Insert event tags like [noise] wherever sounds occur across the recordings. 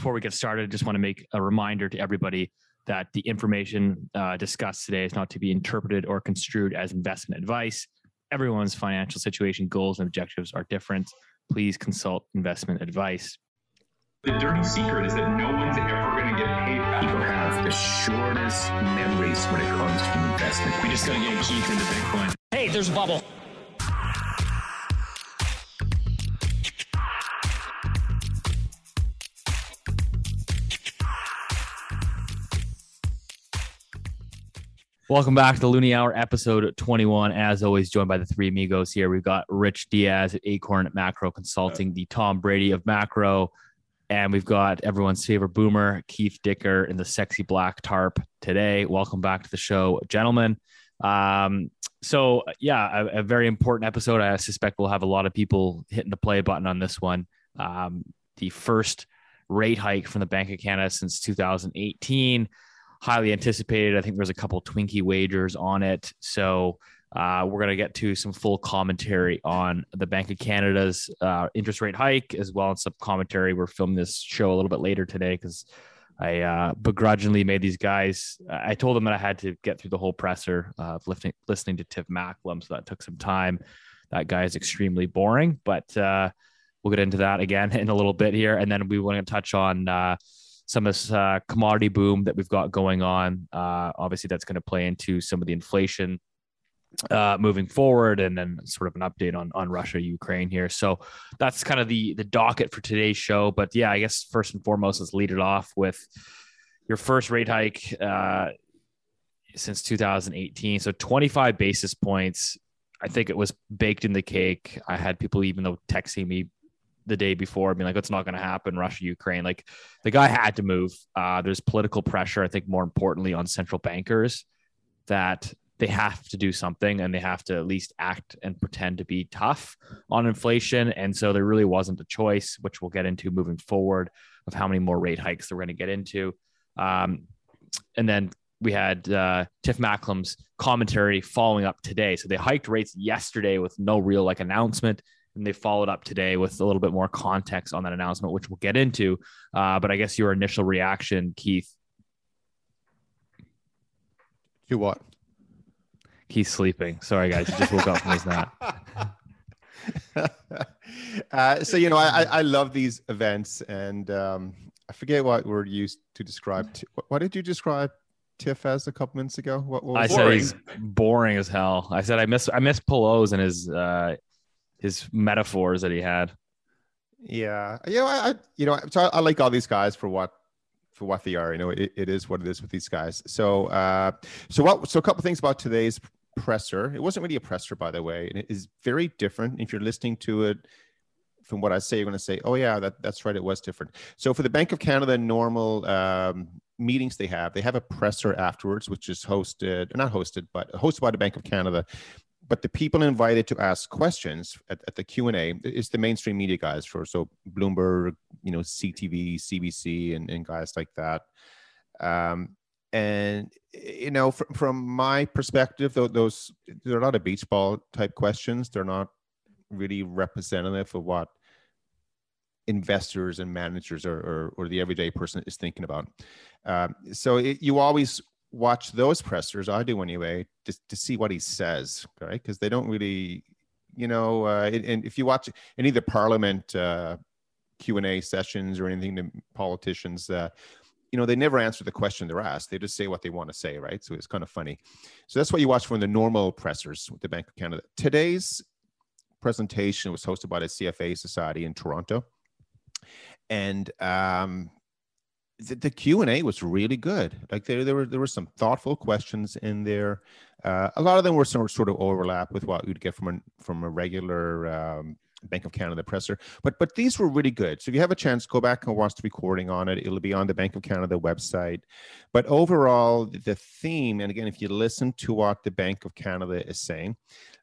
before we get started, I just want to make a reminder to everybody that the information uh, discussed today is not to be interpreted or construed as investment advice. Everyone's financial situation, goals, and objectives are different. Please consult investment advice. The dirty secret is that no one's ever going to get paid back. People have the shortest memories when it comes to investment. We just got to get Keith into Bitcoin. Hey, there's a bubble. Welcome back to the Loonie Hour, episode 21. As always, joined by the three amigos here. We've got Rich Diaz at Acorn Macro Consulting, the Tom Brady of macro. And we've got everyone's favorite boomer, Keith Dicker, in the sexy black tarp today. Welcome back to the show, gentlemen. Um, so, yeah, a, a, very important episode. I suspect we'll have a lot of people hitting the play button on this one. Um, the first rate hike from the Bank of Canada since 2018 highly anticipated. I think there's a couple Twinkie wagers on it. So uh, we're going to get to some full commentary on the Bank of Canada's uh, interest rate hike, as well as some commentary. We're filming this show a little bit later today because I uh, begrudgingly made these guys. I told them that I had to get through the whole presser of listening, listening to Tiff Macklem, so that took some time. That guy is extremely boring, but uh, we'll get into that again [laughs] in a little bit here, and then we want to touch on uh, some of this uh, commodity boom that we've got going on. Uh, obviously, that's going to play into some of the inflation uh, moving forward, and then sort of an update on on Russia Ukraine here. So that's kind of the the docket for today's show. But yeah, I guess first and foremost, let's lead it off with your first rate hike uh, since 2018. So 25 basis points. I think it was baked in the cake. I had people even though texting me the day before, being like, it's not going to happen, Russia, Ukraine. Like the guy had to move. Uh, there's political pressure, I think, more importantly, on central bankers that they have to do something and they have to at least act and pretend to be tough on inflation. And so there really wasn't a choice, which we'll get into moving forward, of how many more rate hikes they're going to get into. Um, and then we had uh, Tiff Macklem's commentary following up today. So they hiked rates yesterday with no real like announcement and they followed up today with a little bit more context on that announcement, which we'll get into. Uh, but I guess your initial reaction, Keith. To what? He's sleeping. Sorry, guys. He just woke up from his nap. [laughs] uh, so, you know, I, I love these events and um, I forget what word used to describe. T- what did you describe Tiff as a couple minutes ago? What, what I said he's boring as hell. I said I miss I miss Poloz and his uh, his metaphors that he had. Yeah, yeah, I, you know, so I, I, like all these guys for what for what they are. You know, it, it is what it is with these guys. So, uh, so what? So a couple things about today's presser. It wasn't really a presser, by the way, and it is very different. If you're listening to it from what I say, you're going to say, "Oh yeah, that, that's right, it was different." So for the Bank of Canada normal um, meetings they have, they have a presser afterwards, which is hosted, not hosted, but hosted by the Bank of Canada, but the people invited to ask questions at, at the q&a is the mainstream media guys for so bloomberg you know ctv cbc and, and guys like that. Um, and you know from, from my perspective those there are a lot of beach ball type questions. They're not really representative of what investors and managers or, or, or the everyday person is thinking about. Um, so it, you always watch those pressers. I do anyway, just to see what he says, right? Because they don't really, you know, uh, and if you watch any of the Parliament uh, Q and A sessions or anything, the politicians, uh, you know, they never answer the question they're asked. They just say what they want to say, right? So it's kind of funny. So that's what you watch from the normal pressers with the Bank of Canada. Today's presentation was hosted by the CFA Society in Toronto, and um, the, the Q and A was really good. Like there, there were there were some thoughtful questions in there. Uh, a lot of them were sort sort of overlap with what you'd get from a from a regular um, Bank of Canada presser. But but these were really good. So if you have a chance, go back and watch the recording on it. It'll be on the Bank of Canada website. But overall, the theme, and again, if you listen to what the Bank of Canada is saying,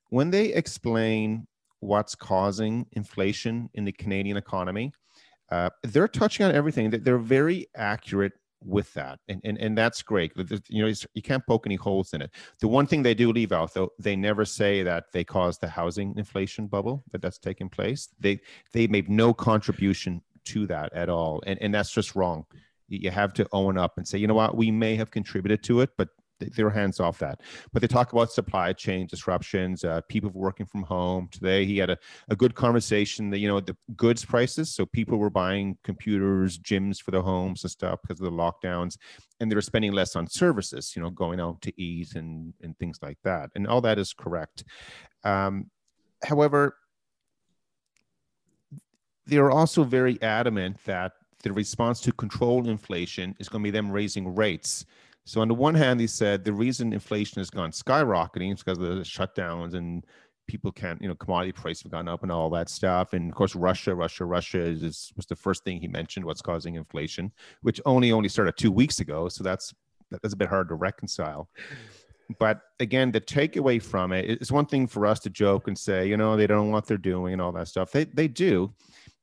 when they explain what's causing inflation in the Canadian economy uh, they're touching on everything. They're very accurate with that, and and, and that's great. You know, you can't poke any holes in it. The one thing they do leave out, though, they never say that they caused the housing inflation bubble that that's taking place. They they made no contribution to that at all, and and that's just wrong. You you have to own up and say, you know what, we may have contributed to it, but th- their hands off that. But they talk about supply chain disruptions, uh, people working from home. Today, he had a, a good conversation that, you know, the goods prices. So people were buying computers, gyms for their homes and stuff because of the lockdowns. And they were spending less on services, you know, going out to eat and, and things like that. And all that is correct. Um, however, they're also very adamant that the response to control inflation is going to be them raising rates. So on the one hand, he said the reason inflation has gone skyrocketing is because of the shutdowns and people can't, you know, commodity prices have gone up and all that stuff. And of course, Russia, Russia, Russia is, was the first thing he mentioned. What's causing inflation, which only only started two weeks ago. So that's that's a bit hard to reconcile. But again, the takeaway from it is one thing for us to joke and say, you know, they don't know what they're doing and all that stuff. They they do,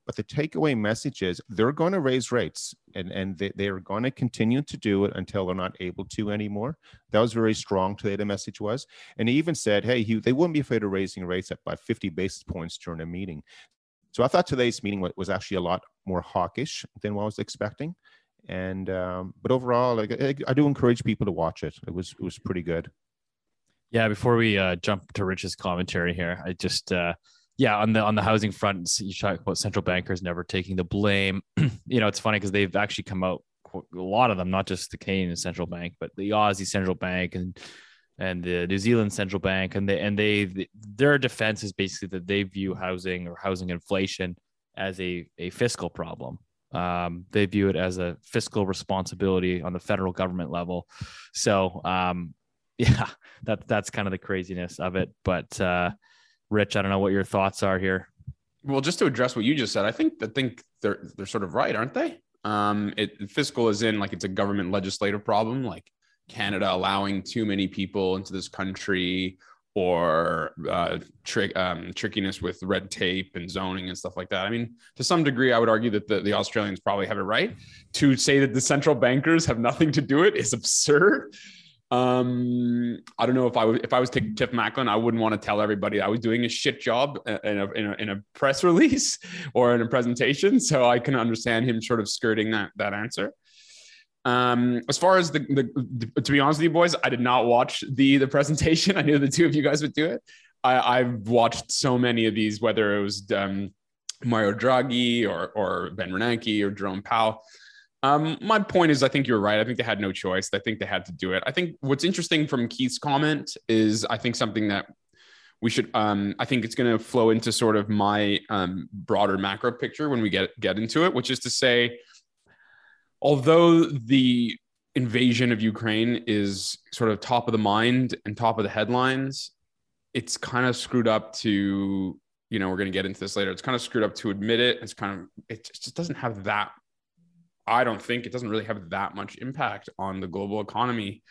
but the takeaway message is they're going to raise rates and, and they, they're going to continue to do it until they're not able to anymore. That was very strong today, the message was. And he even said, hey, he, they wouldn't be afraid of raising rates up by 50 basis points during a meeting. So I thought today's meeting was actually a lot more hawkish than what I was expecting. And um, but overall, like, I, I do encourage people to watch it. It was it was pretty good. Yeah, before we uh, jump to Rich's commentary here, I just uh, yeah on the on the housing front, you talk about central bankers never taking the blame. [clears throat] you know, it's funny because they've actually come out a lot of them, not just the Canadian central bank, but the Aussie central bank and and the New Zealand central bank, and they and they their defense is basically that they view housing or housing inflation as a a fiscal problem. Um, they view it as a fiscal responsibility on the federal government level. So um, [laughs] yeah, that that's kind of the craziness of it. But uh, Rich, I don't know what your thoughts are here. Well, just to address what you just said, I think I think they're they're sort of right, aren't they? Um, it fiscal is in like it's a government legislative problem, like Canada allowing too many people into this country or uh, trick um, trickiness with red tape and zoning and stuff like that. I mean, to some degree, I would argue that the, the Australians probably have it right. To say that the central bankers have nothing to do it is absurd. Um, I don't know if I was if I was Tiff Macklem, I wouldn't want to tell everybody I was doing a shit job in a, in a, in a press [laughs] release or in a presentation. So I can understand him sort of skirting that that answer. Um, as far as the, the, the, to be honest with you boys, I did not watch the the presentation. [laughs] I knew the two of you guys would do it. I, I've watched so many of these, whether it was um, Mario Draghi or or Ben Bernanke or Jerome Powell. Um, my point is, I think you're right. I think they had no choice. I think they had to do it. I think what's interesting from Keith's comment is, I think something that we should. Um, I think it's going to flow into sort of my um, broader macro picture when we get get into it, which is to say, although the invasion of Ukraine is sort of top of the mind and top of the headlines, it's kind of screwed up to. You know, we're going to get into this later. It's kind of screwed up to admit it. It's kind of it just doesn't have that I don't think it doesn't really have that much impact on the global economy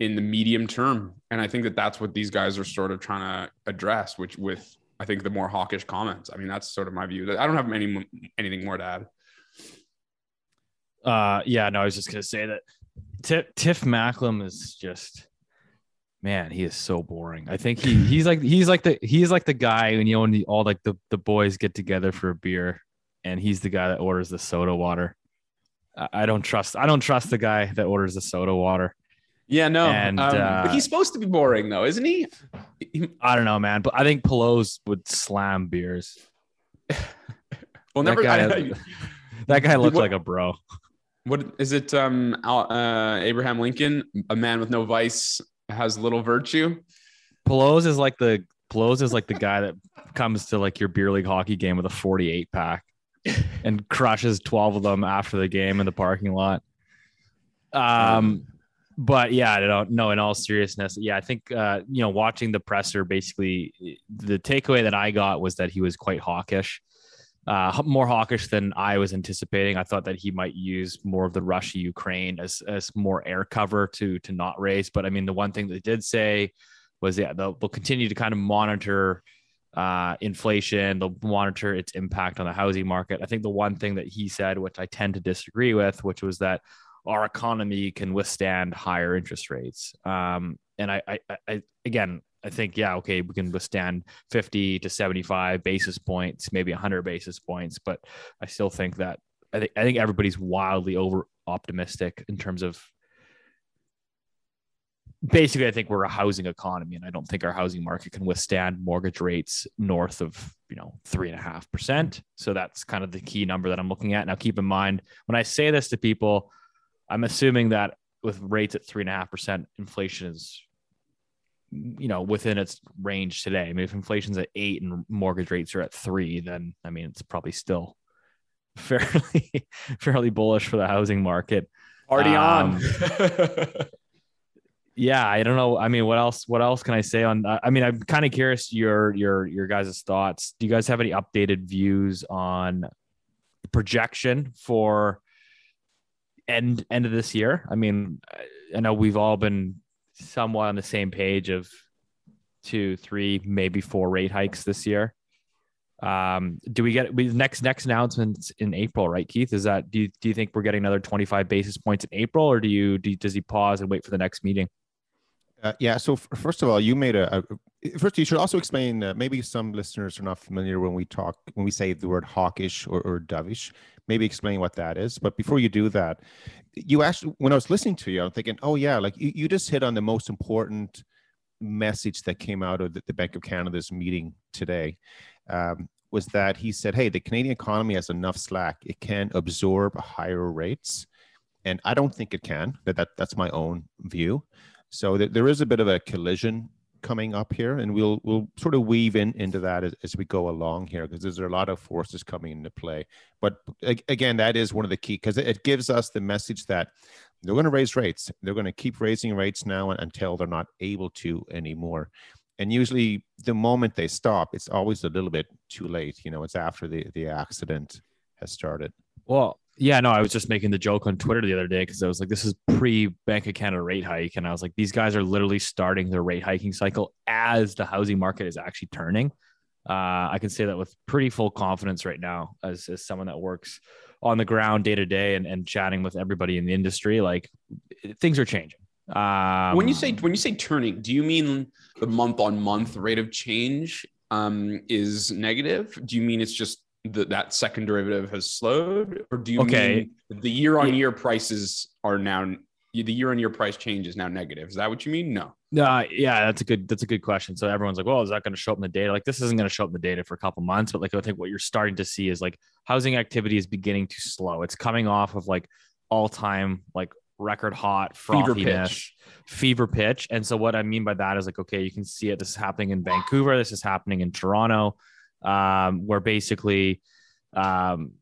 in the medium term. And I think that that's what these guys are sort of trying to address, which with I think the more hawkish comments. I mean, that's sort of my view. I don't have any anything more to add. Uh, yeah, no, I was just gonna say that Tiff, Tiff Macklem is just man, he is so boring. I think he he's like he's like the he's like the guy when you know when the, all like the the boys get together for a beer, and he's the guy that orders the soda water. I don't trust. I don't trust the guy that orders the soda water. Yeah, no. And um, uh, but he's supposed to be boring, though, isn't he? I don't know, man. But I think Poloz would slam beers. [laughs] well, never. That guy, I, [laughs] that guy looked what, like a bro. What is it? Um, uh, Abraham Lincoln, a man with no vice, has little virtue. Poloz is like the Poloz is like the guy that comes to like your beer league hockey game with a forty-eight pack and crushes 12 of them after the game in the parking lot. Um, but yeah, I don't know. In all seriousness, yeah, I think uh, you know, watching the presser, basically, the takeaway that I got was that he was quite hawkish, uh, more hawkish than I was anticipating. I thought that he might use more of the Russia Ukraine as as more air cover to to not raise. But I mean, the one thing they did say was yeah, they'll, they'll continue to kind of monitor uh, inflation. They'll monitor its impact on the housing market. I think the one thing that he said, which I tend to disagree with, which was that our economy can withstand higher interest rates. Um, and I, I, I, again, I think, yeah, okay, we can withstand 50 to 75 basis points, maybe 100 basis points, but I still think that I think I think everybody's wildly over optimistic in terms of basically I think we're a housing economy and I don't think our housing market can withstand mortgage rates north of you know three and a half percent. So that's kind of the key number that I'm looking at. Now keep in mind when I say this to people, I'm assuming that with rates at three and a half percent, inflation is you know within its range today. I mean, if inflation's at eight and mortgage rates are at three, then I mean it's probably still [laughs] fairly fairly bullish for the housing market. Party Um, on. [laughs] Yeah, I don't know. I mean, what else? What else can I say on? I mean, I'm kind of curious your your your guys' thoughts. Do you guys have any updated views on the projection for end end of this year? I mean, I know we've all been somewhat on the same page of two, three, maybe four rate hikes this year. Um, do we get we next next announcements in April, right, Keith? Is that do you do you think we're getting another 25 basis points in April, or do you do, does he pause and wait for the next meeting? Uh, yeah. So f- first of all, you made a, a first. You should also explain. Uh, maybe some listeners are not familiar when we talk when we say the word hawkish or, or dovish. Maybe explain what that is. But before you do that, you actually, when I was listening to you, I'm thinking, oh yeah, like you, you just hit on the most important message that came out of the, the Bank of Canada's meeting today. Um, was that he said, hey, the Canadian economy has enough slack; it can absorb higher rates, and I don't think it can. That, that that's my own view. So th- there is a bit of a collision coming up here, and we'll we'll sort of weave in into that as, as we go along here because there's a lot of forces coming into play. But again, that is one of the key because it, it gives us the message that they're going to raise rates. They're going to keep raising rates now until they're not able to anymore. And usually, the moment they stop, it's always a little bit too late. You know, it's after the the accident has started. Well, yeah, no, I was just making the joke on Twitter the other day because I was like, this is pre Bank of Canada rate hike. And I was like, these guys are literally starting their rate hiking cycle as the housing market is actually turning. Uh, I can say that with pretty full confidence right now, as, as someone that works on the ground day to day and, chatting with everybody in the industry. Like things are changing. Um, when you say when you say turning, do you mean the month on month rate of change um, is negative? Do you mean it's just the, that second derivative has slowed, or do you Okay. mean the year on year prices are now the year on year price change is now negative? Is that what you mean? No. Uh, yeah, that's a good that's a good question. So everyone's like, well, is that going to show up in the data? Like this isn't going to show up in the data for a couple months, but like I think what you're starting to see is like housing activity is beginning to slow. It's coming off of like all time like record hot Fever pitch. fever pitch. And so what I mean by that is like, okay, you can see it. This is happening in Vancouver. This is happening in Toronto, um, where basically, um,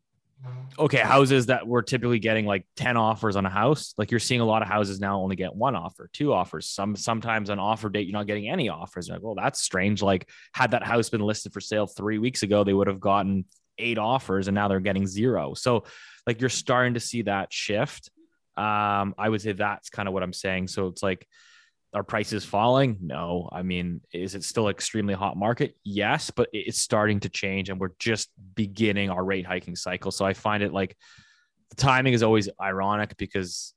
okay, houses that were typically getting like 10 offers on a house, like you're seeing a lot of houses now only get one offer, two offers. Some sometimes on offer date, you're not getting any offers. You're like, well, that's strange. Like, had that house been listed for sale three weeks ago, they would have gotten eight offers and now they're getting zero. So, like, you're starting to see that shift. Um, I would say that's kind of what I'm saying. So it's like, are prices falling? No. I mean, is it still extremely hot market? Yes, but it's starting to change and we're just beginning our rate hiking cycle. So I find it like the timing is always ironic because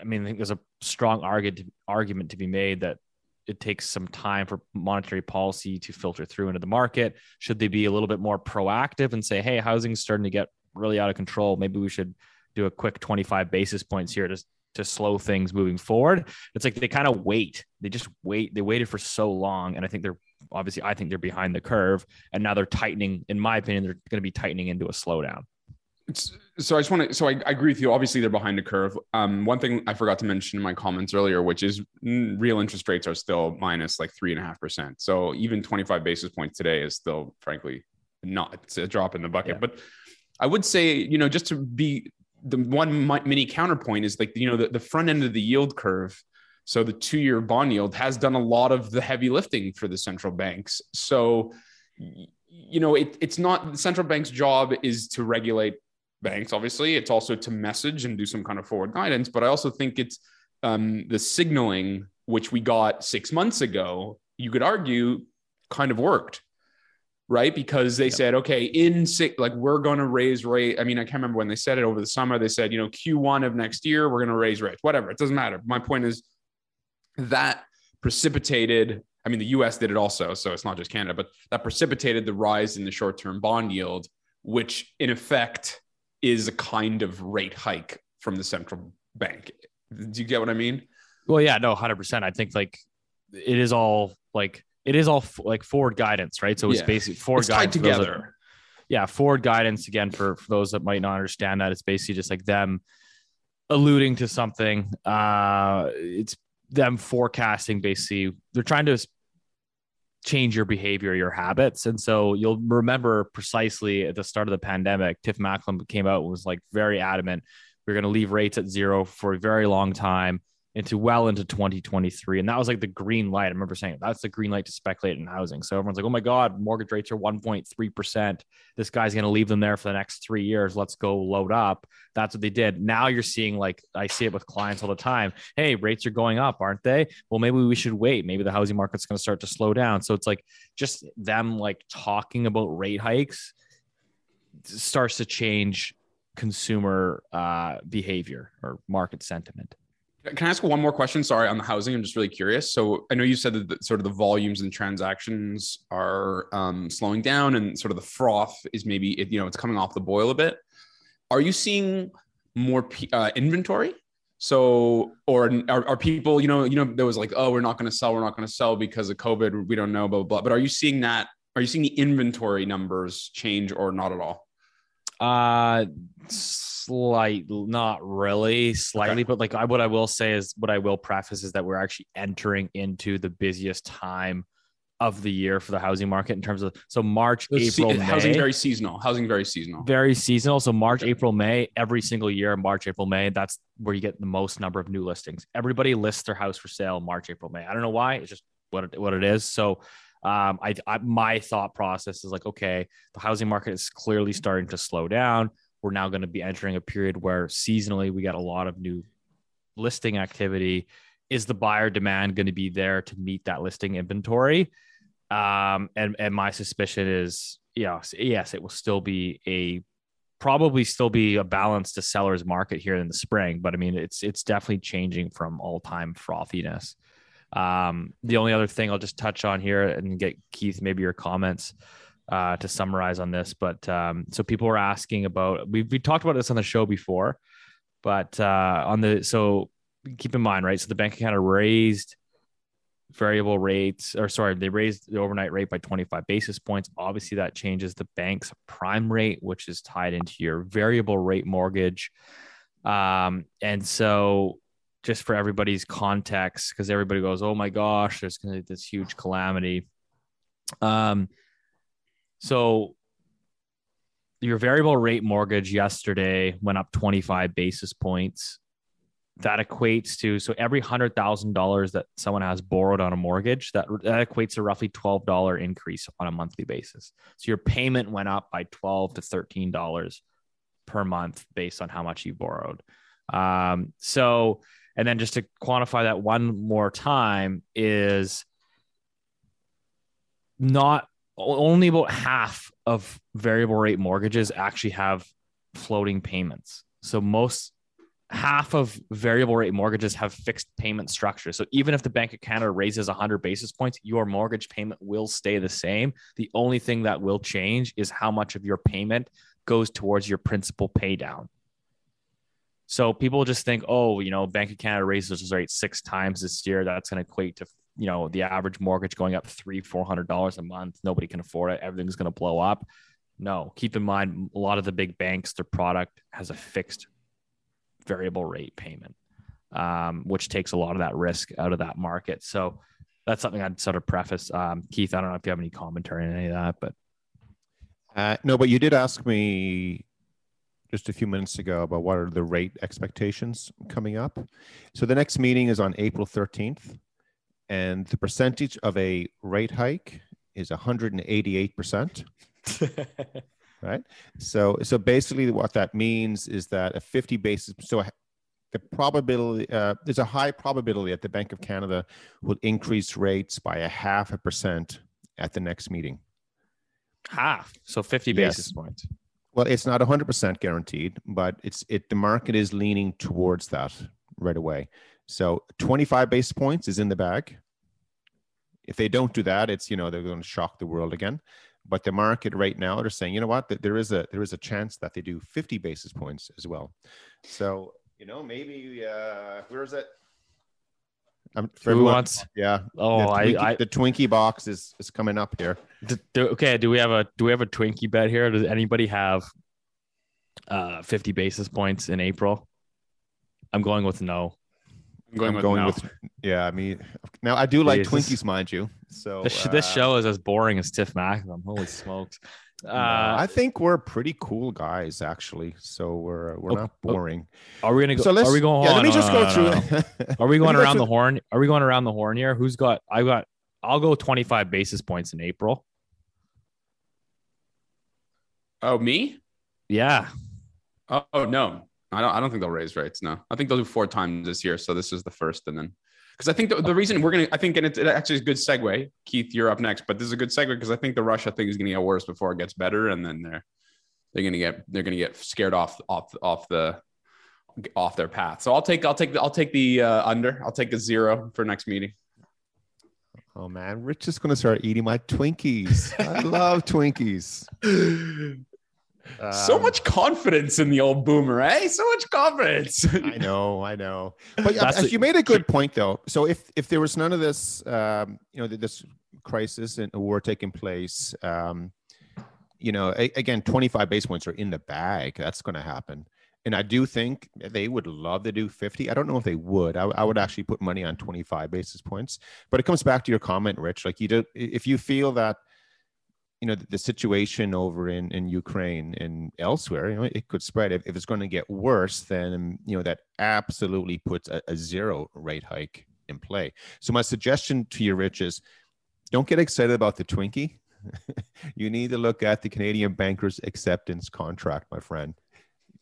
I mean, I think there's a strong argument argument to be made that it takes some time for monetary policy to filter through into the market. Should they be a little bit more proactive and say, hey, housing's starting to get really out of control. Maybe we should do a quick 25 basis points here to to slow things moving forward. It's like they kind of wait. They just wait. They waited for so long, and I think they're obviously. I think they're behind the curve, and now they're tightening. In my opinion, they're going to be tightening into a slowdown. It's, so I just want to. So I, I agree with you. Obviously, they're behind the curve. Um, one thing I forgot to mention in my comments earlier, which is real interest rates are still minus like three and a half percent. So even twenty five basis points today is still, frankly, not. It's a drop in the bucket. Yeah. But I would say, you know, just to be the one mini counterpoint is like you know the, the front end of the yield curve. So the two year bond yield has done a lot of the heavy lifting for the central banks. So you know, it, it's not the central bank's job is to regulate banks. Obviously, it's also to message and do some kind of forward guidance. But I also think it's um, the signaling which we got six months ago. You could argue, kind of worked, right? Because they said, okay, in six, like we're going to raise rate. I mean, I can't remember when they said it over the summer. They said, you know, Q1 of next year, we're going to raise rates. Whatever, it doesn't matter. My point is that precipitated. I mean, the U.S. did it also, so it's not just Canada, but that precipitated the rise in the short-term bond yield, which in effect is a kind of rate hike from the central bank. Do you get what I mean? Well, yeah, no, hundred percent. I think like it is all like it is all f- like forward guidance, right? So it's Yeah. basically forward It's guidance those that- together. yeah, forward guidance again for, for those that might not understand that it's basically just like them alluding to something. Uh, it's them forecasting basically. They're trying to change your behavior, your habits, and so you'll remember precisely at the start of the pandemic, Tiff Macklem came out and was like very adamant. We're going to leave rates at zero for a very long time into well into 2023. And that was like the green light. I remember saying that's the green light to speculate in housing. So everyone's like, oh my God, mortgage rates are 1.3%. This guy's going to leave them there for the next three years. Let's go load up. That's what they did. Now you're seeing, like, I see it with clients all the time. Hey, rates are going up, aren't they? Well, maybe we should wait. Maybe the housing market's going to start to slow down. So it's like just them like talking about rate hikes starts to change consumer uh, behavior or market sentiment. Can I ask one more question? Sorry, on the housing, I'm just really curious. So I know you said that the, sort of the volumes and transactions are um, slowing down, and sort of the froth is maybe it, you know it's coming off the boil a bit. Are you seeing more uh, inventory? So, or are, are people, you know, you know, there was like, oh, we're not going to sell, we're not going to sell because of COVID. We don't know, blah, blah blah. But are you seeing that? Are you seeing the inventory numbers change or not at all? Uh, slight, not really, slightly, but like I, what I will say is, what I will preface is that we're actually entering into the busiest time of the year for the housing market in terms of so March, The se- April, May, housing very seasonal. Housing very seasonal. very seasonal. So March, April, May, every single year, March, April, May, that's where you get the most number of new listings. Everybody lists their house for sale March, April, May. I don't know why. It's just what it, what it is. So um, I, I my thought process is like, okay, the housing market is clearly starting to slow down. We're now going to be entering a period where seasonally we get a lot of new listing activity. Is the buyer demand going to be there to meet that listing inventory? Um, and and my suspicion is yes, yes, it will still be a probably still be a balance to sellers market here in the spring, but I mean it's it's definitely changing from all time frothiness. Um, the only other thing I'll just touch on here and get Keith maybe your comments uh, to summarize on this, but um, so people were asking about we we talked about this on the show before, but uh, on the so keep in mind right, so the Bank account raised variable rates or sorry they raised the overnight rate by 25 basis points. Obviously that changes the bank's prime rate which is tied into your variable rate mortgage. Um, and so just for everybody's context because everybody goes oh my gosh there's going to be this huge calamity um, so your variable rate mortgage yesterday went up 25 basis points that equates to so every hundred thousand dollars that someone has borrowed on a mortgage that, that equates to roughly twelve dollar increase on a monthly basis. So your payment went up by twelve to thirteen dollars per month based on how much you borrowed. Um, so and then just to quantify that one more time is not only about half of variable rate mortgages actually have floating payments. So most half of variable rate mortgages have fixed payment structure. So even if the Bank of Canada raises 100 basis points, your mortgage payment will stay the same. The only thing that will change is how much of your payment goes towards your principal pay down. So people just think, oh, you know, Bank of Canada raises its rate six times this year. That's going to equate to, you know, the average mortgage going up three, four hundred dollars a month. Nobody can afford it. Everything's going to blow up. No, keep in mind, a lot of the big banks, their product has a fixed variable rate payment, um, which takes a lot of that risk out of that market. So that's something I'd sort of preface. Um, Keith, I don't know if you have any commentary on any of that, but Uh, no, but you did ask me just a few minutes ago about what are the rate expectations coming up. So the next meeting is on April 13th, and the percentage of a rate hike is 188%. [laughs] right? So so basically what that means is that a 50 basis so the probability uh, there's a high probability that the Bank of Canada will increase rates by a half a percent at the next meeting. half, so 50 Yes. basis points. Well, it's not 100% guaranteed, but it's it the market is leaning towards that right away. So 25 basis points is in the bag. If they don't do that, it's you know they're going to shock the world again. but the market right now they're saying, you know what, there is a there is a chance that they do 50 basis points as well. So you know maybe uh, where is it? Um, for Who everyone- wants? Yeah. Oh, the I, Twinkie, I the Twinkie box is is coming up here. d- do, okay. Do we have a do we have a Twinkie bet here? Does anybody have uh 50 basis points in April? I'm going with no. I'm going I'm with going no. with yeah. I mean, now I do like Jesus. Twinkies, mind you. So This, sh- this uh, show is as boring as Tiff Macklem. Holy smokes. No, Uh, I think we're pretty cool guys, actually. So we're we're Oh, not boring. are we gonna go? so let's are we going? Yeah, hold let me on, just no, go no, through. no, no. [laughs] Are we going around the horn? Are we going around the horn here? Who's got? I got. I'll go 25 basis points in April. Oh, me? Yeah. Oh, oh, no. I don't I don't think they'll raise rates. No. I think they'll do four times this year. So this is the first and then because I think the, the reason we're gonna I think and it, it actually is a good segue. Keith, you're up next, but this is a good segue because I think the Russia thing is gonna get worse before it gets better, and then they're they're gonna get they're gonna get scared off off off the off their path. So I'll take I'll take the I'll take the uh, under. I'll take a zero for next meeting. Oh man, Rich is gonna start eating my Twinkies. I love Twinkies. [laughs] so Um, much confidence in the old boomer, eh? So much confidence. I [laughs] know, I know. But uh, you made a good point, though. So if if there was none of this, um, you know, this crisis and war taking place, um, you know, a- again, 25 base points are in the bag. That's going to happen. And I do think they would love to do 50. I don't know if they would. I, I would actually put money on 25 basis points. But it comes back to your comment, Rich. Like you do, if you feel that, you know, the, the situation over in, in Ukraine and elsewhere, you know, it could spread. If, if it's going to get worse, then, um, you know, that absolutely puts a, a zero rate hike in play. So my suggestion to you, Rich, is don't get excited about the Twinkie. [laughs] you need to look at the Canadian Bankers Acceptance Contract, my friend.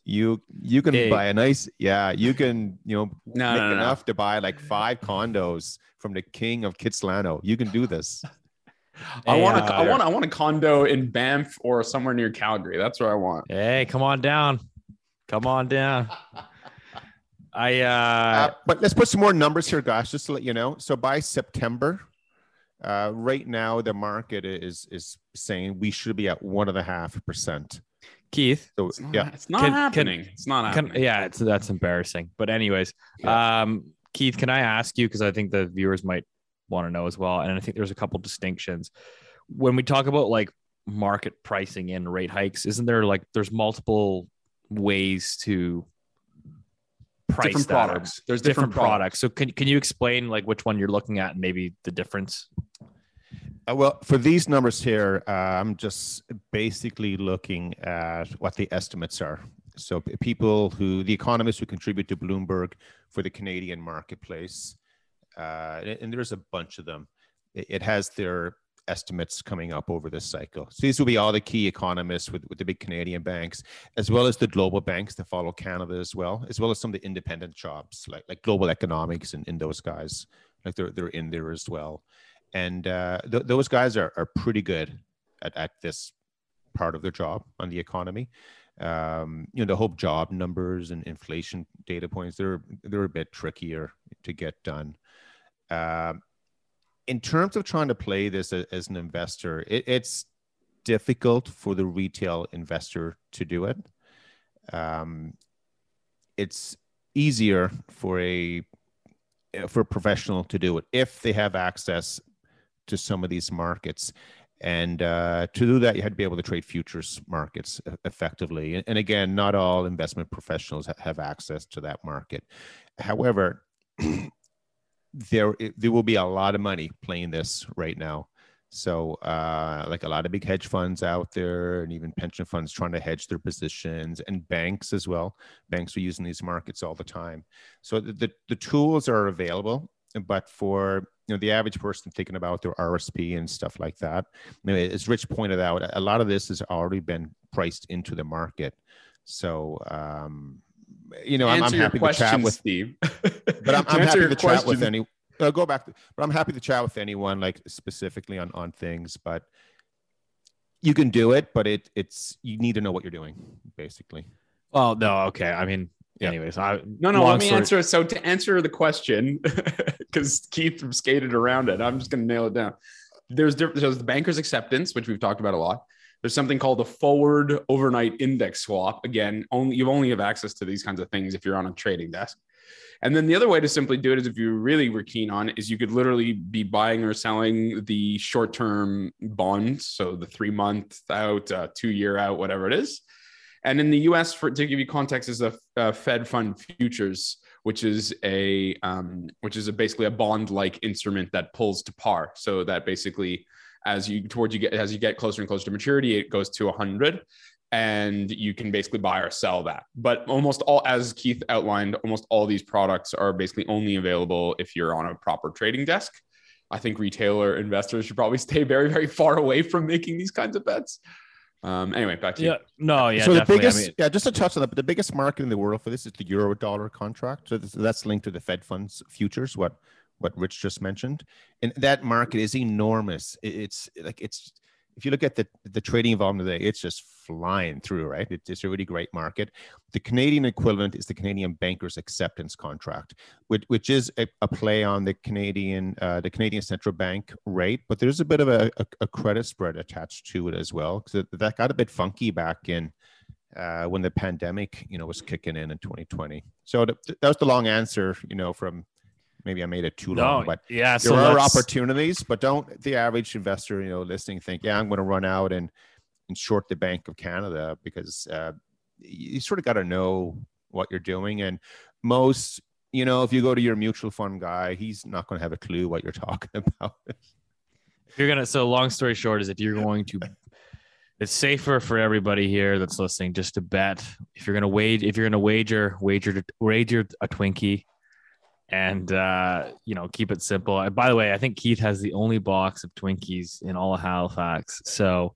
You you can Hey. buy a nice yeah you can you know No, make no, no, no. enough to buy like five condos from the king of Kitsilano. You can do this. I want a, I want I want a condo in Banff or somewhere near Calgary. That's where I want. Hey, come on down. Come on down. I uh, Uh, but let's put some more numbers here, guys, just to let you know. So by September, uh, right now the market is is saying we should be at one and a half percent. Keith. So It's not, yeah, it's not Can- can- happening. it's not Can, happening. yeah, it's that's embarrassing. But anyways, um, Keith, can I ask you because I think the viewers might want to know as well, and I think there's a couple distinctions when we talk about like market pricing in rate hikes. Isn't there like there's multiple ways to price different that products. There's different, different, products. So can can you explain like which one you're looking at and maybe the difference? Uh, well, for these numbers here, uh, I'm just basically looking at what the estimates are. So people who, the economists who contribute to Bloomberg for the Canadian marketplace, uh, and, and there's a bunch of them. It, it has their estimates coming up over this cycle. So these will be all the key economists with, with the big Canadian banks, as well as the global banks that follow Canada as well, as well as some of the independent jobs like like global economics and, and those guys, like they're they're in there as well and uh, th- those guys are, are pretty good at, at this part of their job on the economy. Um, you know, the whole job numbers and inflation data points they're they're a bit trickier to get done. Um, in terms of trying to play this as, as an investor, it, it's difficult for the retail investor to do it. Um, it's easier for a for a professional to do it if they have access to some of these markets. And uh, to do that, you had to be able to trade futures markets effectively. And, and again, not all investment professionals have access to that market. However, [clears throat] there there will be a lot of money playing this right now. So, uh, like a lot of big hedge funds out there, and even pension funds trying to hedge their positions, and banks as well. Banks are using these markets all the time. So the, the, the tools are available, but for you know the average person thinking about their RSP and stuff like that, you know, as Rich pointed out, a lot of this has already been priced into the market. So um, you know, I'm, I'm happy to chat with, Steve. [laughs] but I'm, I'm happy your to chat with any. Uh, go back, to, but I'm happy to chat with anyone, like specifically on on things. But you can do it, but it it's you need to know what you're doing, basically. Well, no, okay. I mean, Yeah. anyways, I No, no. long let me story- answer. So to answer the question, [laughs] because Keith skated around it, I'm just going to nail it down. there's diff- there's the banker's acceptance, which we've talked about a lot. There's something called a forward overnight index swap. Again, only you only have access to these kinds of things if you're on a trading desk. And then the other way to simply do it is if you really were keen on is you could literally be buying or selling the short-term bonds, so the three month out, uh, two year out, whatever it is. And in the U.S., for to give you context, is a, a Fed fund futures, which is a um, which is a basically a bond like instrument that pulls to par. So that basically, as you towards you get as you get closer and closer to maturity, it goes to 100 and you can basically buy or sell that. But almost all, as Keith outlined, almost all these products are basically only available if you're on a proper trading desk. I think retailer investors should probably [laughs] stay very, very far away from making these kinds of bets. Um, anyway, back to Yeah, you. no, yeah. so the definitely. I biggest, mean- yeah, just to touch on that, but the biggest market in the world for this is the euro dollar contract. So that's linked to the Fed funds futures, what what Rich just mentioned, and that market is enormous. It's like it's if you look at the the trading volume today, it's just flying through, right? It's, a really great market. The Canadian equivalent is the Canadian Bankers Acceptance Contract, which which is a, a play on the Canadian uh, the Canadian Central Bank rate, but there's a bit of a, a, a credit spread attached to it as well, because that got a bit funky back in uh, when the pandemic, you know, was kicking in in 2020. So th- that was the long answer, you know, from maybe I made it too long, no, but yeah. there So are let's- opportunities, but don't the average investor, you know, listening think, yeah, I'm going to run out and, and short the Bank of Canada because uh, you sort of got to know what you're doing. And most, you know, if you go to your mutual fund guy, he's not going to have a clue what you're [laughs] talking about. If you're gonna so long story short is if you're going to it's safer for everybody here that's listening just to bet if you're gonna wage if you're gonna wager wager wager a twinkie and uh you know keep it simple. By the way i think keith has the only box of twinkies in all of halifax. So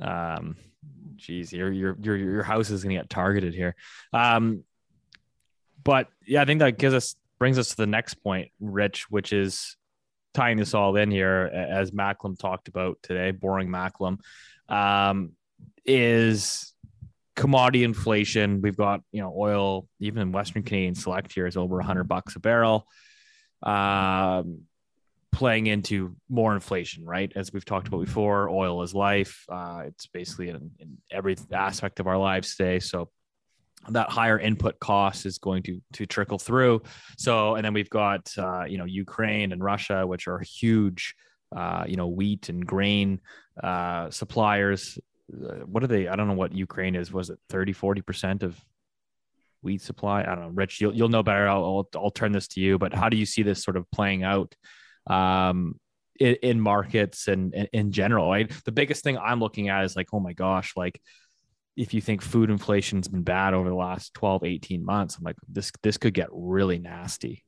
um geez your your your, your house is gonna get targeted here. Um but yeah i think that gives us brings us to the next point rich which is tying this all in here, as Macklem talked about today, boring Macklem, um, is commodity inflation. We've got you know oil, even Western Canadian Select here is over hundred bucks a barrel, um, playing into more inflation, right? As we've talked about before, oil is life. Uh, it's basically in, in every aspect of our lives today. So that higher input cost is going to to trickle through. So, and then we've got uh, you know Ukraine and Russia, which are huge, uh, you know, wheat and grain uh, suppliers. Uh, what are they? I don't know what Ukraine is. Was it 30, 40 percent of wheat supply? I don't know. Rich, you'll you'll know better. I'll I'll, I'll turn this to you. But how do you see this sort of playing out? Um, in, in markets and, and in general, right? The biggest thing I'm looking at is like, oh my gosh, like if you think food inflation's been bad over the last 12 18 months i'm like this this could get really nasty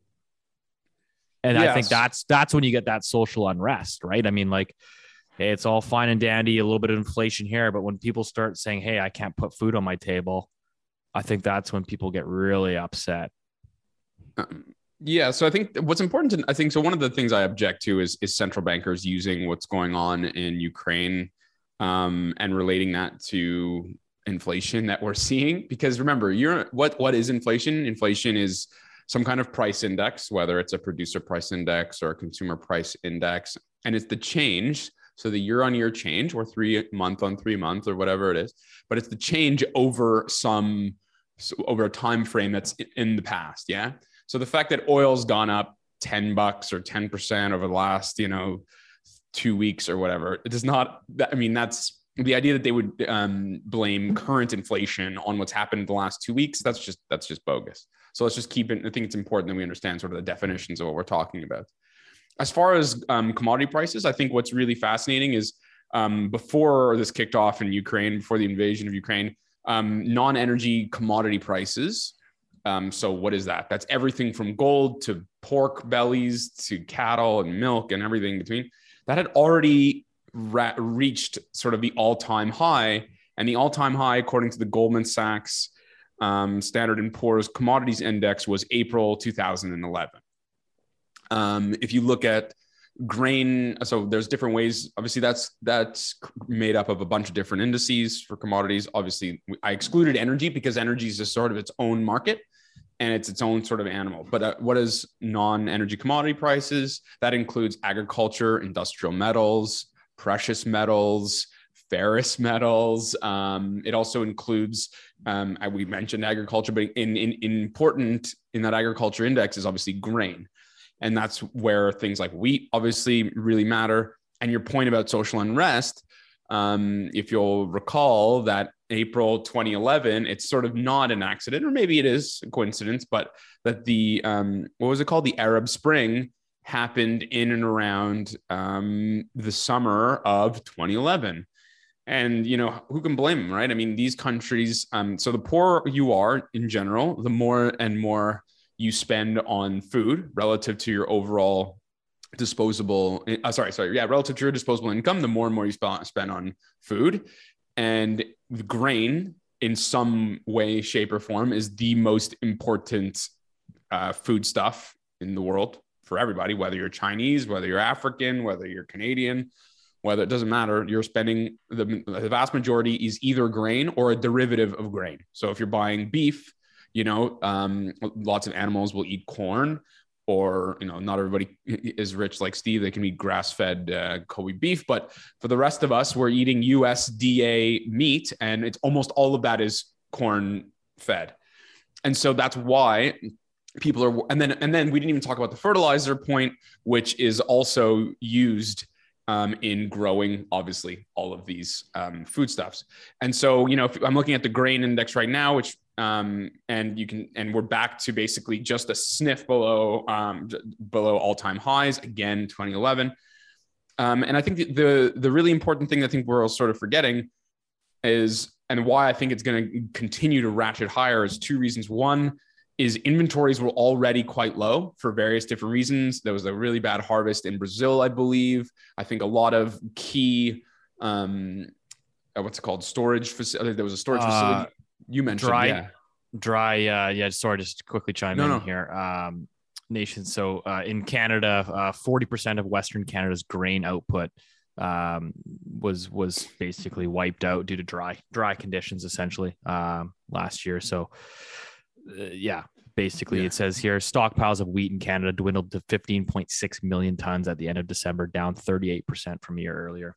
and i think that's that's when you get that social unrest right i mean like hey, it's all fine and dandy a little bit of inflation here but when people start saying hey i can't put food on my table i think that's when people get really upset. Um, yeah, so I think what's important to I think so one of the things I object to is is central bankers using what's going on in Ukraine um, and relating that to inflation that we're [laughs] seeing. Because remember you're what what is inflation? Inflation is some kind of price index whether it's a producer price index or a consumer price index and it's the change so the year on year change or three month on three month or whatever it is but it's the change over some over a time frame that's in the past yeah? So the fact that oil's gone up 10 bucks or 10% over the last you know two weeks or whatever it does not i mean that's the idea that they would um, blame current inflation on what's happened in the last two weeks that's just that's just bogus. So let's just keep it i think it's important that we understand sort of the definitions of what we're talking about as far as um, commodity prices i think what's really fascinating is um, before this kicked off in ukraine before the invasion of ukraine um, non-energy commodity prices um, so what is that? That's everything from gold to pork bellies to cattle and milk and everything in between. That had already ra- reached sort of the all-time high and the all-time high according to the goldman sachs um, standard and poor's commodities index was april 2011 um, if you look at grain so there's different ways obviously that's that's made up of a bunch of different indices for commodities obviously i excluded energy because energy is just sort of its own market and it's its own sort of animal. But uh, what is non-energy commodity prices? That includes agriculture, industrial metals, precious metals, ferrous metals. Um, it also includes, um, we mentioned agriculture, but in, in, in important in that agriculture index is obviously grain. And that's where things like wheat obviously really matter. And your point about social unrest, um, if you'll recall that April 2011, it's sort of not an accident, or maybe it is a coincidence, but that the, um, what was it called? The Arab Spring happened in and around um, the summer of 2011 and you know who can blame them right i mean these countries um, so the poorer you are in general the more and more you spend on food relative to your overall disposable uh, sorry sorry yeah relative to your disposable income the more and more you spend on food and grain in some way shape or form is the most important uh, food stuff in the world for everybody whether you're chinese whether you're african whether you're canadian whether it doesn't matter, you're spending the, the vast majority is either grain or a derivative of grain. So if you're buying beef, you know, um, lots of animals will eat corn, or you know, not everybody [laughs] is rich like Steve. They can eat grass-fed uh, Kobe beef, but for the rest of us, we're eating USDA meat, and it's almost all of that is corn-fed, and so that's why people are. And then, and then we didn't even talk about the fertilizer point, which is also used um, in growing, obviously, all of these um, foodstuffs. And so, you know, I'm looking at the grain index right now, which, um, and you can, and we're back to basically just a sniff below, um, below all time highs again, 2011. Um, and I think the, the, the really important thing I think we're all sort of forgetting is, and why I think it's going to continue to ratchet higher is two reasons. One, is inventories were already quite low for various different reasons. There was a really bad harvest in Brazil, I believe. I think a lot of key, um, uh, what's it called, storage facility. There was a storage uh, facility you mentioned. Dry, yeah. dry. Uh, yeah. Sorry, just quickly chime no, in no. here. Um, nations. So uh, in Canada, uh, forty percent of Western Canada's grain output um, was was basically wiped out due to dry dry conditions, essentially um, last year. So uh, yeah, basically yeah. it says here stockpiles of wheat in Canada dwindled to 15.6 million tons at the end of December, down 38% from a year earlier.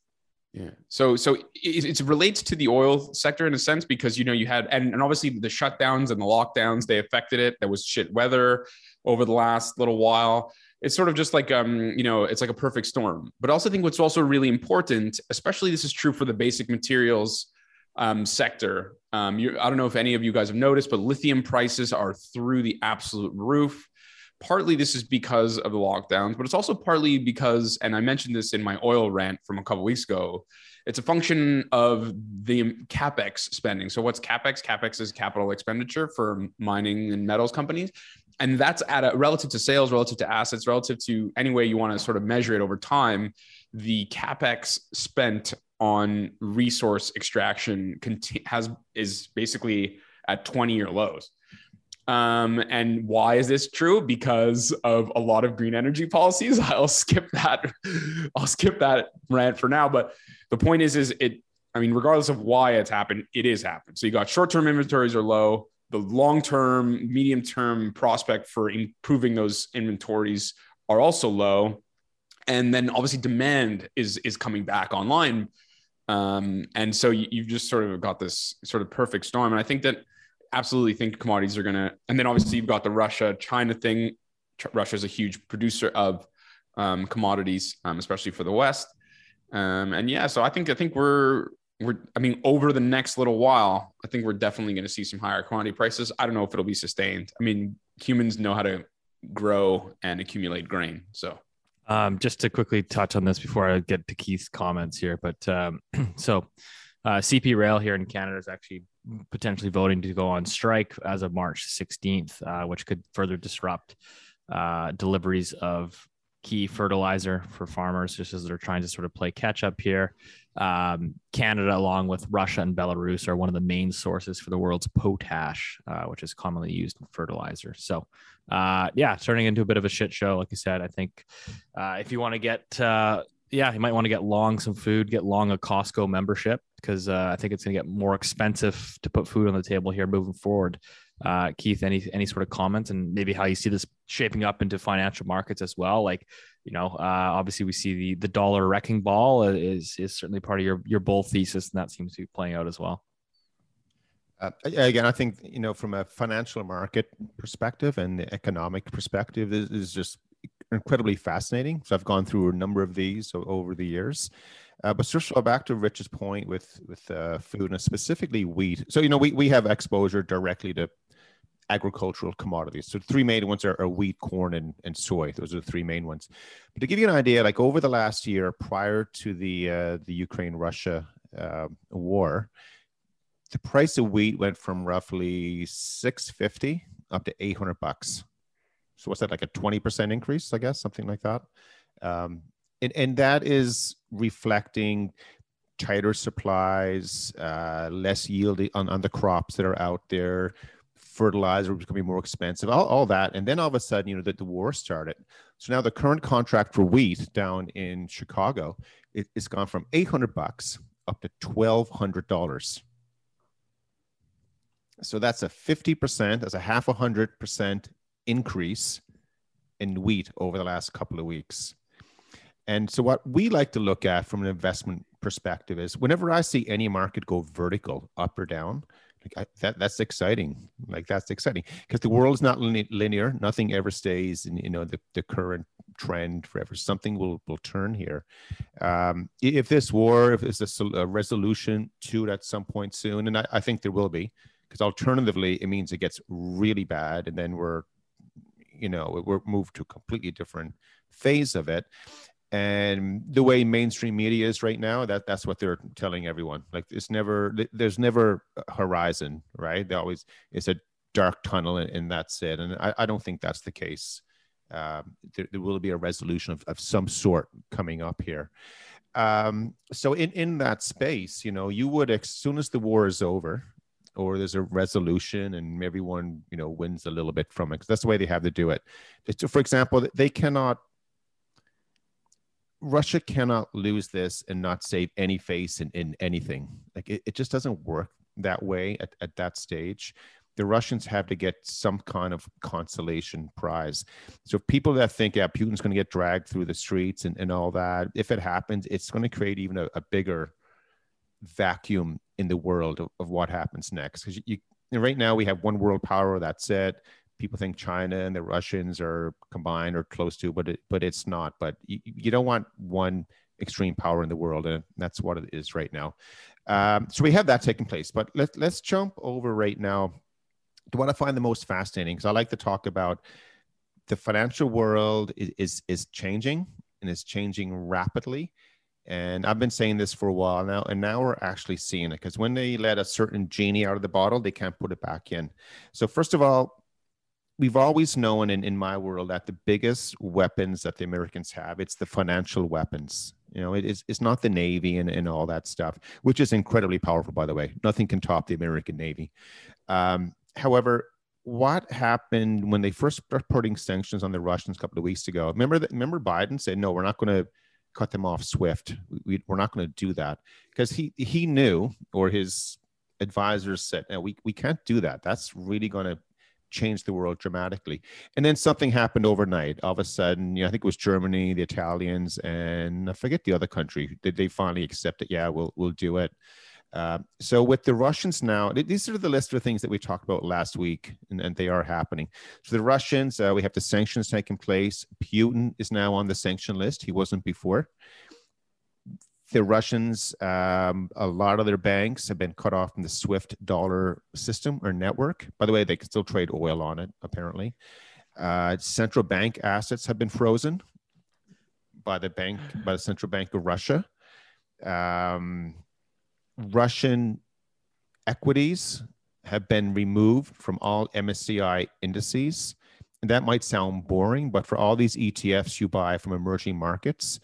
Yeah. So so it, it, relates to the oil sector in a sense because you know you had and, and obviously the shutdowns and the lockdowns they affected it. There was shit weather over the last little while. It's sort of just like um you know it's like a perfect storm. But I also think what's also really important, especially this is true for the basic materials um, sector. Um, you, I don't know if any of you guys have noticed, but lithium prices are through the absolute roof. Partly this is because of the lockdowns, but it's also partly because, and I mentioned this in my oil rant from a couple weeks ago, it's a function of the capex spending. So what's capex? Capex is capital expenditure for mining and metals companies. And that's at a relative to sales, relative to assets, relative to any way you want to sort of measure it over time. The capex spent on resource extraction has is basically at 20 year lows. Um, and why is this true? Because of a lot of green energy policies. [laughs] I'll skip that. I'll skip that rant for now. But the point is, is it? I mean, regardless of why it's happened, it is happened. So you got short term inventories are low. The long term, medium term prospect for improving those inventories are also low. And then obviously demand is is coming back online um, and so you, you've just sort of got this sort of perfect storm. And I think that absolutely think commodities are going to, and then obviously you've got the Russia China thing. Russia is a huge producer of um, commodities, um, especially for the West. Um, and yeah, so I think I think we're we're I mean over the next little while, I think we're definitely going to see some higher commodity prices. I don't know if it'll be sustained. I mean, humans know how to grow and accumulate grain, so um, just to quickly touch on this before I get to Keith's comments here, but um, [clears throat] so uh, CP Rail here in Canada is actually potentially voting to go on strike as of March 16th, uh, which could further disrupt uh, deliveries of key fertilizer for farmers, just as they're trying to sort of play catch up here. Um, Canada, along with Russia and Belarus, are one of the main sources for the world's potash, uh, which is commonly used in fertilizer. So, uh, yeah, turning into a bit of a shit show. Like I said, I think uh, if you want to get, uh, yeah, you might want to get long some food, get long a Costco membership because uh, I think it's going to get more expensive to put food on the table here moving forward. Uh, Keith, any any sort of comments and maybe how you see this shaping up into financial markets as well? Like, you know, uh, obviously we see the the dollar wrecking ball is is certainly part of your your bull thesis, and that seems to be playing out as well. Uh, again, I think you know from a financial market perspective and the economic perspective, this is just incredibly fascinating. So I've gone through a number of these over the years. Uh, but first back to Rich's point with with uh, food and specifically wheat. So you know we we have exposure directly to agricultural commodities. So three main ones are, are, wheat, corn, and, and soy. Those are the three main ones. But to give you an idea, like over the last year prior to the uh, the Ukraine Russia uh, war, the price of wheat went from roughly 650 up to 800 bucks. So what's that like a 20% increase, I guess, something like that. Um, and, and that is reflecting tighter supplies, uh, less yield on, on the crops that are out there, fertilizer becoming more expensive, all, all that. And then all of a sudden, you know, that the war started. So now the current contract for wheat down in Chicago, it, it's gone from 800 bucks up to $1,200. So that's a 50%, that's a half a hundred percent increase in wheat over the last couple of weeks. And so, what we like to look at from an investment perspective is whenever I see any market go vertical, up or down, like I, that that's exciting. Like that's exciting because the world's not linear. Nothing ever stays in you know the, the current trend forever. Something will will turn here. Um, if this war, if there's a, a, resolution to it at some point soon, and I, I think there will be, because alternatively it means it gets really bad, and then we're you know we're moved to a completely different phase of it. And the way mainstream media is right now that that's what they're telling everyone. Like it's never there's never a horizon right? They always it's a dark tunnel and, and that's it. And I, I, don't think that's the case. Um, there, there, will be a resolution of, of some sort coming up here. Um, so in in that space you know you would as soon as the war is over or there's a resolution and everyone you know wins a little bit from it because that's the way they have to do it for example they cannot Russia cannot lose this and not save any face in, in anything. Like it, it just doesn't work that way at, at that stage. The Russians have to get some kind of consolation prize. So people that think, yeah, Putin's going to get dragged through the streets and, and all that, if it happens, it's going to create even a, a bigger vacuum in the world of, of what happens next. Because you, you, right now we have one world power, that's it people think China and the Russians are combined or close to, but it, but it's not. But you, you don't want one extreme power in the world, and that's what it is right now. Um, so we have that taking place. But let's let's jump over right now to what I find the most fascinating because I like to talk about the financial world is, is is changing and is changing rapidly. And I've been saying this for a while now, and now we're actually seeing it because when they let a certain genie out of the bottle, they can't put it back in. So, first of all, we've always known in, in my world that the biggest weapons that the Americans have, it's the financial weapons. You know, it is it's not the Navy and, and all that stuff, which is incredibly powerful, by the way. Nothing can top the American Navy. Um, however, what happened when they first started putting sanctions on the Russians a couple of weeks ago? Remember that remember Biden said, no, we're not going to cut them off swift. We, are not going to do that because he he knew or his advisors said, no, we, we can't do that. That's really going to change the world dramatically. And then something happened overnight. All of a sudden, you know, I think it was Germany, the Italians, and I forget the other country. Did they finally accept it? Yeah, we'll we'll do it. Uh, so with the Russians now, these are the list of things that we talked about last week, and, and they are happening. So the Russians, uh, we have the sanctions taking place. Putin is now on the sanction list. He wasn't before the Russians, um, a lot of their banks have been cut off from the SWIFT dollar system or network. By the way, they can still trade oil on it, apparently. Uh, central bank assets have been frozen by the bank, by the central bank of Russia. Um, Russian equities have been removed from all MSCI indices. And that might sound boring, but for all these ETFs you buy from emerging markets,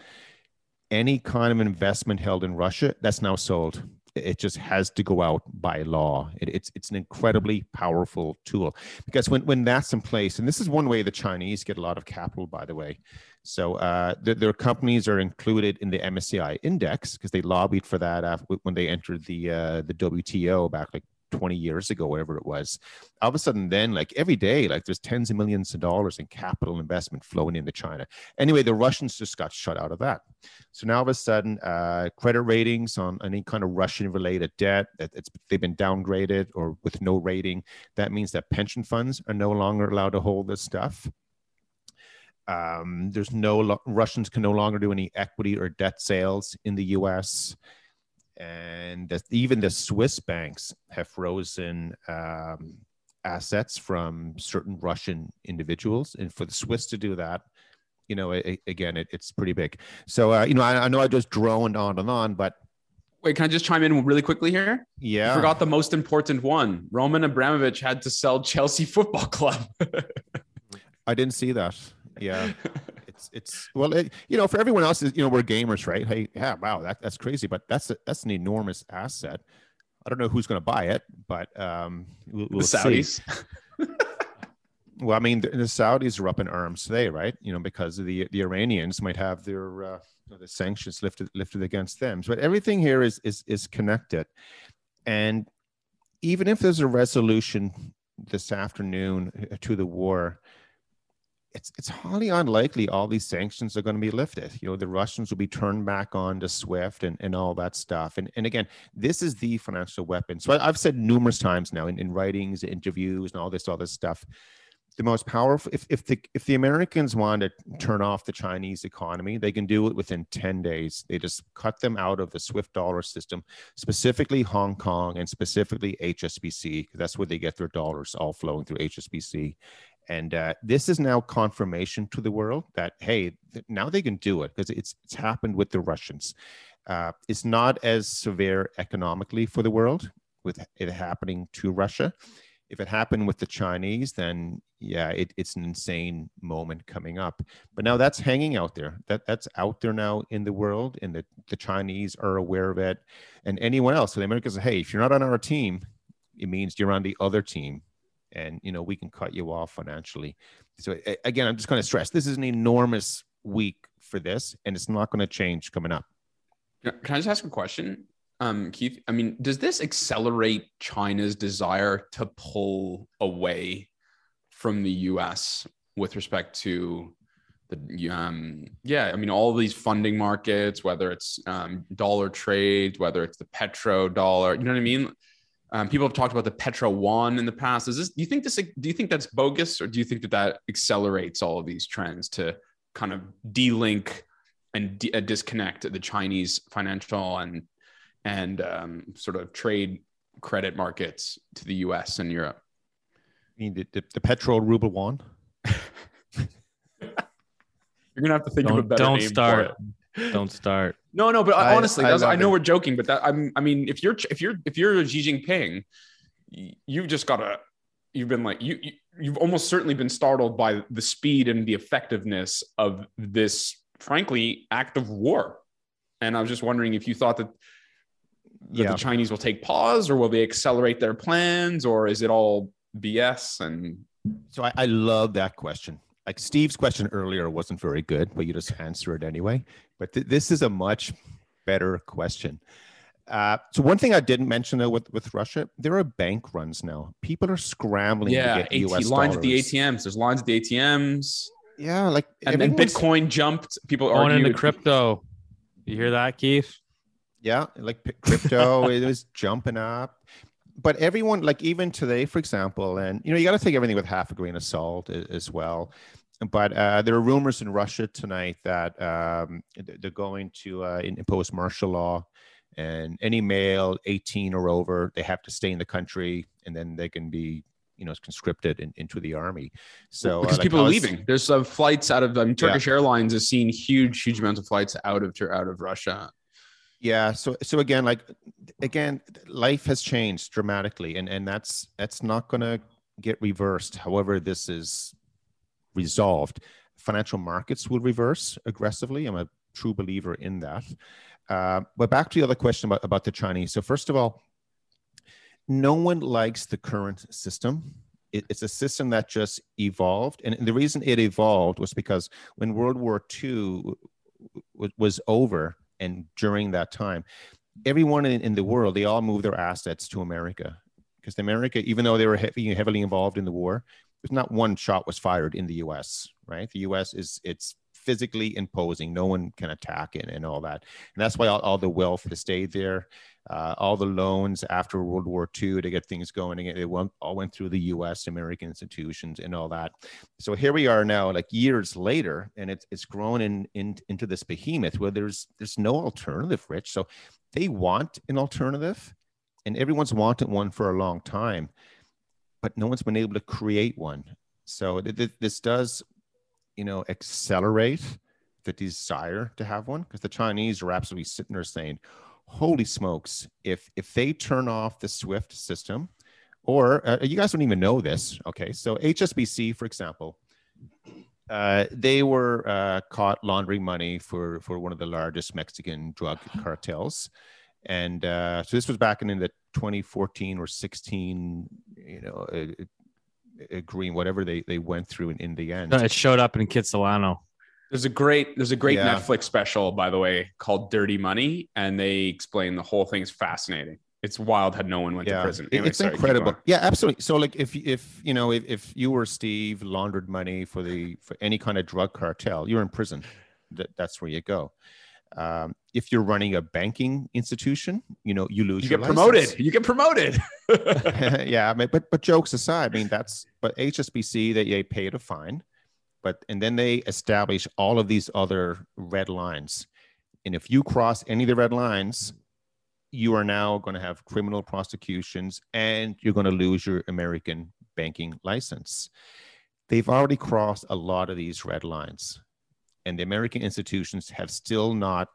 any kind of investment held in Russia, that's now sold. It just has to go out by law. It, it's it's an incredibly powerful tool because when when that's in place, and this is one way the Chinese get a lot of capital, by the way. So uh, their, their companies are included in the MSCI index because they lobbied for that after, when they entered the uh, the WTO back like 20 years ago, whatever it was. All of a sudden, then, like every day, like there's tens of millions of dollars in capital investment flowing into China. Anyway, the Russians just got shut out of that. So now all of a sudden, uh, credit ratings on any kind of Russian related debt, it's, they've been downgraded or with no rating. That means that pension funds are no longer allowed to hold this stuff. Um, there's no Russians can no longer do any equity or debt sales in the U.S. And the, even the Swiss banks have frozen um, assets from certain Russian individuals, and for the Swiss to do that, you know, it, again, it, it's pretty big. So, uh, you know, I, I know I just droned on and on, but Wait, can I just chime in really quickly here? Yeah. I forgot the most important one. Roman Abramovich had to sell Chelsea [laughs] Football Club. I didn't see that yeah. [laughs] It's it's well it, you know for everyone else you know we're gamers right? Hey yeah wow that, that's crazy but that's a, that's an enormous asset. I don't know who's going to buy it but um we'll, we'll the saudis. [laughs] Well i mean the, the, saudis are up in arms today right? You know because the the iranians might have their uh, the sanctions lifted lifted against them. But everything here is is is connected. And even if there's a resolution this afternoon uh, to the war it's it's highly unlikely all these sanctions are going to be lifted. You know, the Russians will be turned back on to SWIFT and, and all that stuff. And and again, this is the financial weapon. So I, have said numerous times now in, in writings, interviews, and all this, all this stuff. The most powerful, if, if the if the Americans want to turn off the Chinese economy, they can do it within 10 days. They just cut them out of the SWIFT dollar system, specifically Hong Kong and specifically HSBC, because that's where they get their dollars all flowing through HSBC and uh, this is now confirmation to the world that hey th- now they can do it because it's it's happened with the russians. Uh, it's not as severe economically for the world with it happening to russia. If it happened with the chinese then yeah it, it's an insane moment coming up. But now that's hanging out there. That that's out there now in the world and the, the chinese are aware of it. And anyone else so the americans hey if you're not on our team it means you're on the other team and you know we can cut you off financially. So again i'm just going to stress this is an enormous week for this and it's not going to change coming up. Can i just ask a question? Um, keith i mean does this accelerate china's desire to pull away from the us with respect to the um, yeah i mean all these funding markets whether it's um, dollar trade whether it's the petro dollar you know what i mean um, people have talked about the Petro Yuan in the past. Is this? Do you think this? Do you think that's bogus, or do you think that that accelerates all of these trends to kind of delink and de- uh, disconnect the Chinese financial and and um, sort of trade credit markets to the U.S. and Europe? I mean the, the, the petrol ruble yuan. [laughs] You're gonna have to think don't, of a better don't name start. For it. Don't start. No, no, but I- honestly, I that's- I, know it. we're joking, but that I'm, I mean, if you're, if you're, if you're Xi Jinping, you've just got to, you've been like, you, you, you've almost certainly been startled by the speed and the effectiveness of this, frankly, act of war. And I was just wondering if you thought that, that Yeah. the Chinese will take pause, or will they accelerate their plans, or is it all BS? And So I, I love that question. Like Steve's question earlier wasn't very good, but you just answer it anyway. But th- this is a much better question. Uh, so one thing I didn't mention though with, with Russia, there are bank runs now. People are scrambling yeah, to get AT, US lines at the. ATMs. There's lines at the ATMs, Yeah, like and then Bitcoin jumped. People are Going argue into crypto. You hear that, Keith? Yeah, like crypto [laughs] it was jumping up. But everyone, like even today, for example, and you know, you got to take everything with half a grain of salt as well. But uh, there are rumors in Russia tonight that um, they're going to uh, impose martial law, and any male 18 or over, they have to stay in the country, and then they can be, you know, conscripted in, into the army. So uh, because like, people are was- leaving. There's some flights out of um, Turkish Airlines has seen huge, huge amounts of flights out of out of Russia. yeah so so again like again life has changed dramatically and and that's that's not going to get reversed however this is resolved. Financial markets will reverse aggressively. I'm a true believer in that. Uh, but back to the other question about, about the chinese. So first of all no one likes the current system. It, it's a system that just evolved. And the reason it evolved was because when world war ii w- was over and during that time everyone in, in the world they all moved their assets to america. Because America, even though they were heavy, heavily involved in the war, not one shot was fired in the U.S. Right? The U.S. is it's physically imposing. No one can attack it and all that. And that's why all, all the wealth has stayed there. Uh, all the loans after World War II to get things going, again. it went, all went through the U.S. American institutions and all that. So here we are now, like years later, and it's it's grown in, in into this behemoth where there's there's no alternative, Rich. So they want an alternative, and everyone's wanted one for a long time, but no one's been able to create one. So th- th- this does you know, accelerate the desire to have one because the Chinese are absolutely sitting there saying, "Holy smokes! If if they turn off the SWIFT system, or uh, you guys don't even know this, okay? So HSBC, for example, uh, they were uh, caught laundering money for for one of the largest Mexican drug cartels, and uh, so this was back in, in the 2014 or 16, you know, uh, agreeing whatever they they went through in, in the end. It showed up in Kitsilano. There's a great there's a great Yeah. Netflix special by the way called Dirty Money, and they explain the whole thing is fascinating. It's wild how no one went to prison. Anyway, it's sorry, incredible. Yeah, absolutely. So like if if you know if, if you were Steve laundered money for the for any kind of drug cartel, you're in prison. That, that's where you go. Um, if you're running a banking institution, you know you lose You your get promoted. license. You get promoted. [laughs] [laughs] yeah, I mean, but but jokes aside, I mean that's but HSBC that they paid a fine, but and then they establish all of these other red lines, and if you cross any of the red lines, you are now going to have criminal prosecutions and you're going to lose your American banking license. They've already crossed a lot of these red lines, and the American institutions have still not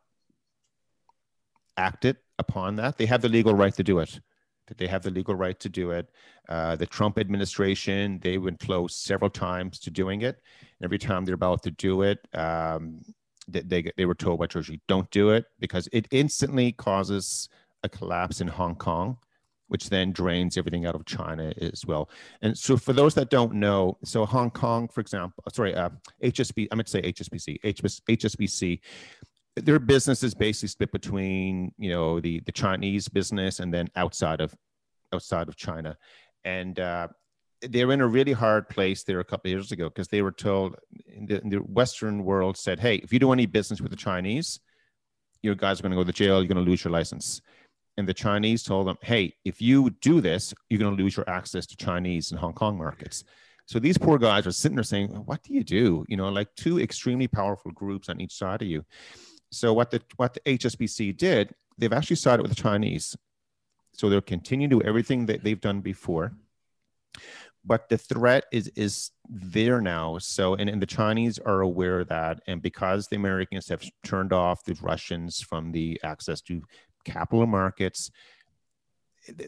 acted upon that. They have the legal right to do it. That they have the legal right to do it. Uh, the Trump administration, they went close several times to doing it. Every time they're about to do it, um, they, they, they were told by Treasury, don't do it because it instantly causes a collapse in Hong Kong, which then drains everything out of China as well. And so, for those that don't know, so Hong Kong, for example, sorry, uh, HSB, I meant to say HSBC, HS, HSBC, their business is basically split between you know the the Chinese business and then outside of outside of China, and uh, they're in a really hard place there a couple of years ago because they were told in the, in the Western world said, hey, if you do any business with the Chinese, your guys are going to go to jail. You're going to lose your license. And the Chinese told them, hey, if you do this, you're going to lose your access to Chinese and Hong Kong markets. So these poor guys are sitting there saying, what do you do? You know, like two extremely powerful groups on each side of you. So what the what the HSBC did, they've actually sided with the Chinese. So they're continuing to do everything that they've done before. But the threat is is there now. So and, and the Chinese are aware of that. And because the Americans have turned off the Russians from the access to capital markets,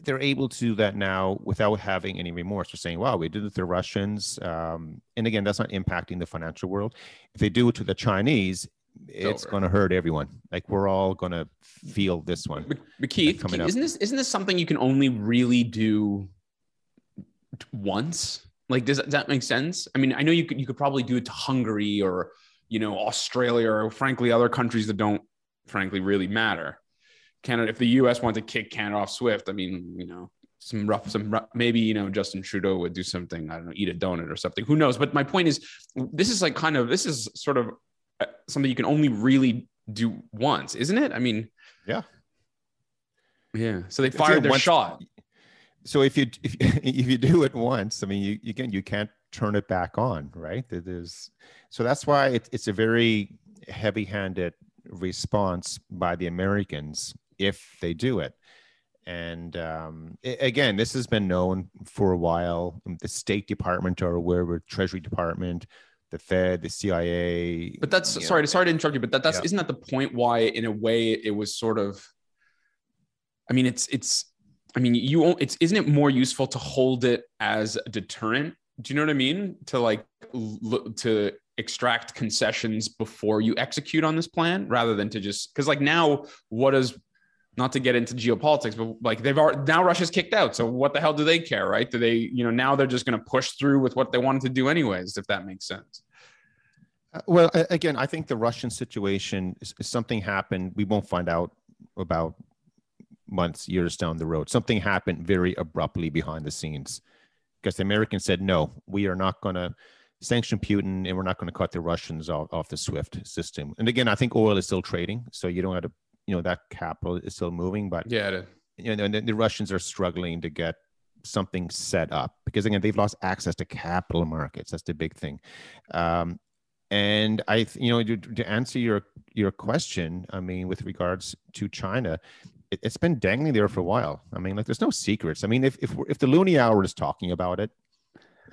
they're able to do that now without having any remorse. They're saying, wow, we did it to the Russians. Um, and again, that's not impacting the financial world. If they do it to the Chinese, it's going to hurt everyone. Like we're all going to feel this one. But, but Keith, Keith, isn't this isn't this something you can only really do once? Like, does that, does that make sense? I mean, I know you could you could probably do it to Hungary or you know Australia or frankly other countries that don't frankly really matter. Canada, if the U.S. wanted to kick Canada off SWIFT, I mean, you know, some rough, some rough, maybe you know Justin Trudeau would do something. I don't know, eat a donut or something. Who knows? But my point is, this is like kind of this is sort of uh, something you can only really do once, isn't it? I mean, Yeah. yeah. So they fired their once- shot. So if you if, [laughs] if you do it once, I mean, you again you can't turn it back on, right? There- There's so that's why it, it's a very heavy-handed response by the Americans if they do it. And um, a- again, this has been known for a while. The State Department are aware, with Treasury Department, the Fed, the CIA. But that's you know, sorry, sorry to interrupt you, but that, that's Yeah. isn't that the point why, in a way, it was sort of. I mean, it's it's. I mean, you won't- it's isn't it more useful to hold it as a deterrent? Do you know what I mean? To like look to extract concessions before you execute on this plan, rather than to just because like now, what does not to get into geopolitics, but like they've already now Russia's kicked out. So what the hell do they care, right? Do they, you know, now they're just going to push through with what they wanted to do anyways, if that makes sense. Uh, Well, again, I think the Russian situation is, is something happened. We won't find out about months, years down the road. Something happened very abruptly behind the scenes because the Americans said, no, we are not going to sanction Putin and we're not going to cut the Russians off, off the SWIFT system. And again, I think oil is still trading. So you don't have to, you know, that capital is still moving. But, Yeah, you know, the, the Russians are struggling to get something set up because, again, they've lost access to capital markets. That's the big thing. Um, and I, you know, to, to answer your your question, I mean, with regards to China, it, it's been dangling there for a while. I mean, like, there's no secrets. I mean, if if, we're, if the Loonie Hour is talking about it,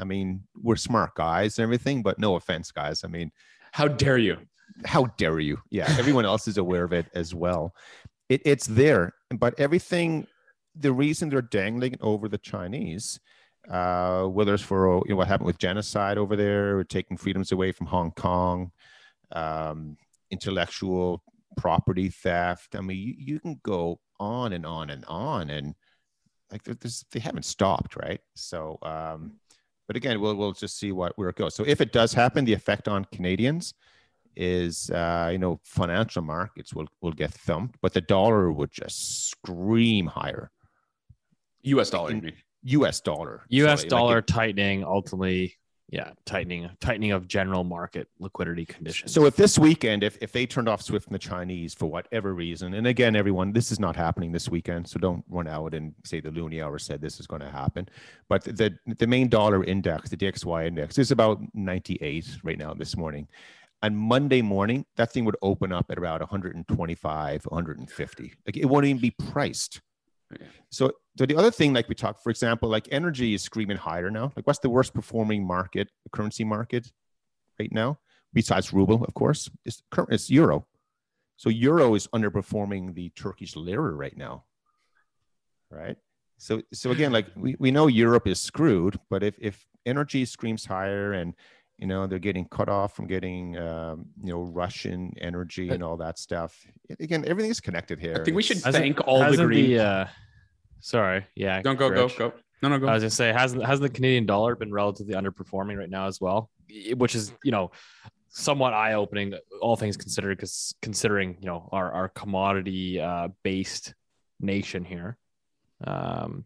I mean, we're smart guys and everything, but no offense, guys. I mean, How dare you? How dare you? Yeah, everyone else is aware of it as well. It, it's there, but everything. The reason they're dangling over the Chinese, uh, whether it's for you know what happened with genocide over there, or taking freedoms away from Hong Kong, um, intellectual property theft. I mean, you, you can go on and on and on, and like there's, they haven't stopped, right? So, um, but again, we'll we'll just see what where it goes. So if it does happen, the effect on Canadians is uh, you know financial markets will will get thumped, but the dollar would just scream higher. U.S. dollar. In- U.S. dollar, U.S. sorry, like dollar it- tightening ultimately, yeah, tightening tightening of general market liquidity conditions. so if this weekend, if if they turned off SWIFT and the Chinese for whatever reason, and again, everyone, this is not happening this weekend, so don't run out and say the Loonie Hour said this is going to happen. But the the main dollar index, the DXY index, is about 98 right now this morning. On Monday morning, that thing would open up at about 125, 150. Like it won't even be priced. Yeah. So, so the other thing, like we talked, for example, like energy is screaming higher now. Like, what's the worst performing market, the currency market, right now? Besides ruble, of course, it's cur- it's euro. So euro is underperforming the Turkish lira right now. Right. So so again, like we, we know Europe is screwed, but if if energy screams higher and you know they're getting cut off from getting um, you know Russian energy and all that stuff. Again, everything is connected here. I think we should It's- thank all the hasn't green. the, uh, sorry, yeah. Don't go, go, Rich. go. No, no, go. I was gonna say, hasn't hasn't the Canadian dollar been relatively underperforming right now as well, which is you know somewhat eye opening, all things considered, because considering you know our our commodity uh, based nation here. Um,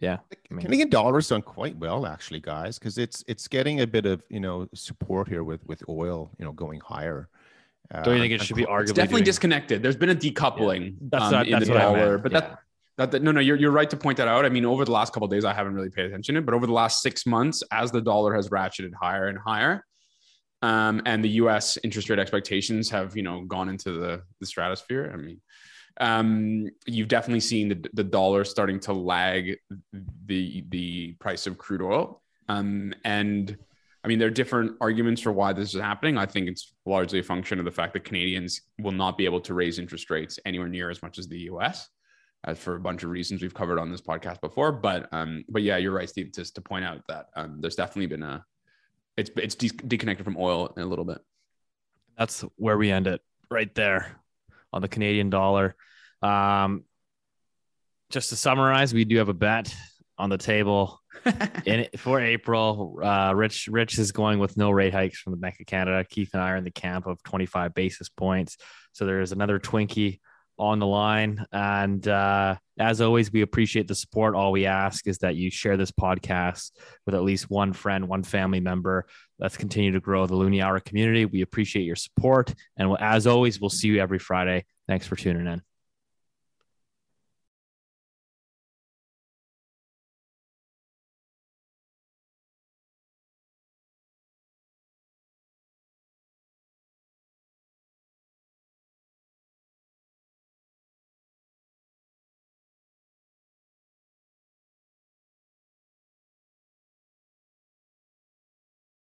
yeah, I mean- Canadian dollar's done quite well actually, guys, because it's it's getting a bit of you know support here with with oil, you know, going higher. don't you think Uh, it should be and- arguably it's definitely doing- disconnected. There's been a decoupling That's um, what- in that's the what I dollar, meant, but yeah. that, that that no no you're you're right to point that out. I mean, over the last couple of days, I haven't really paid attention to it, but over the last six months, as the dollar has ratcheted higher and higher, um, and the U.S. interest rate expectations have you know gone into the the stratosphere. I mean. Um, you've definitely seen the, the dollar starting to lag the the price of crude oil. Um, and I mean, there are different arguments for why this is happening. I think it's largely a function of the fact that Canadians will not be able to raise interest rates anywhere near as much as the U.S. As for a bunch of reasons we've covered on this podcast before, but um, but yeah, you're right, Steve, just to point out that um, there's definitely been a it's it's de- disconnected from oil in a little bit. that's where we end it right there on the Canadian dollar. Um, just to summarize, we do have a bet on the table [laughs] in for April. Uh, Rich Rich is going with no rate hikes from the Bank of Canada. Keith and I are in the camp of 25 basis points. So there is another Twinkie on the line. And uh, as always, we appreciate the support. All we ask is that you share this podcast with at least one friend, one family member. Let's continue to grow the Loonie Hour community. We appreciate your support. And as always, we'll see you every Friday. Thanks for tuning in.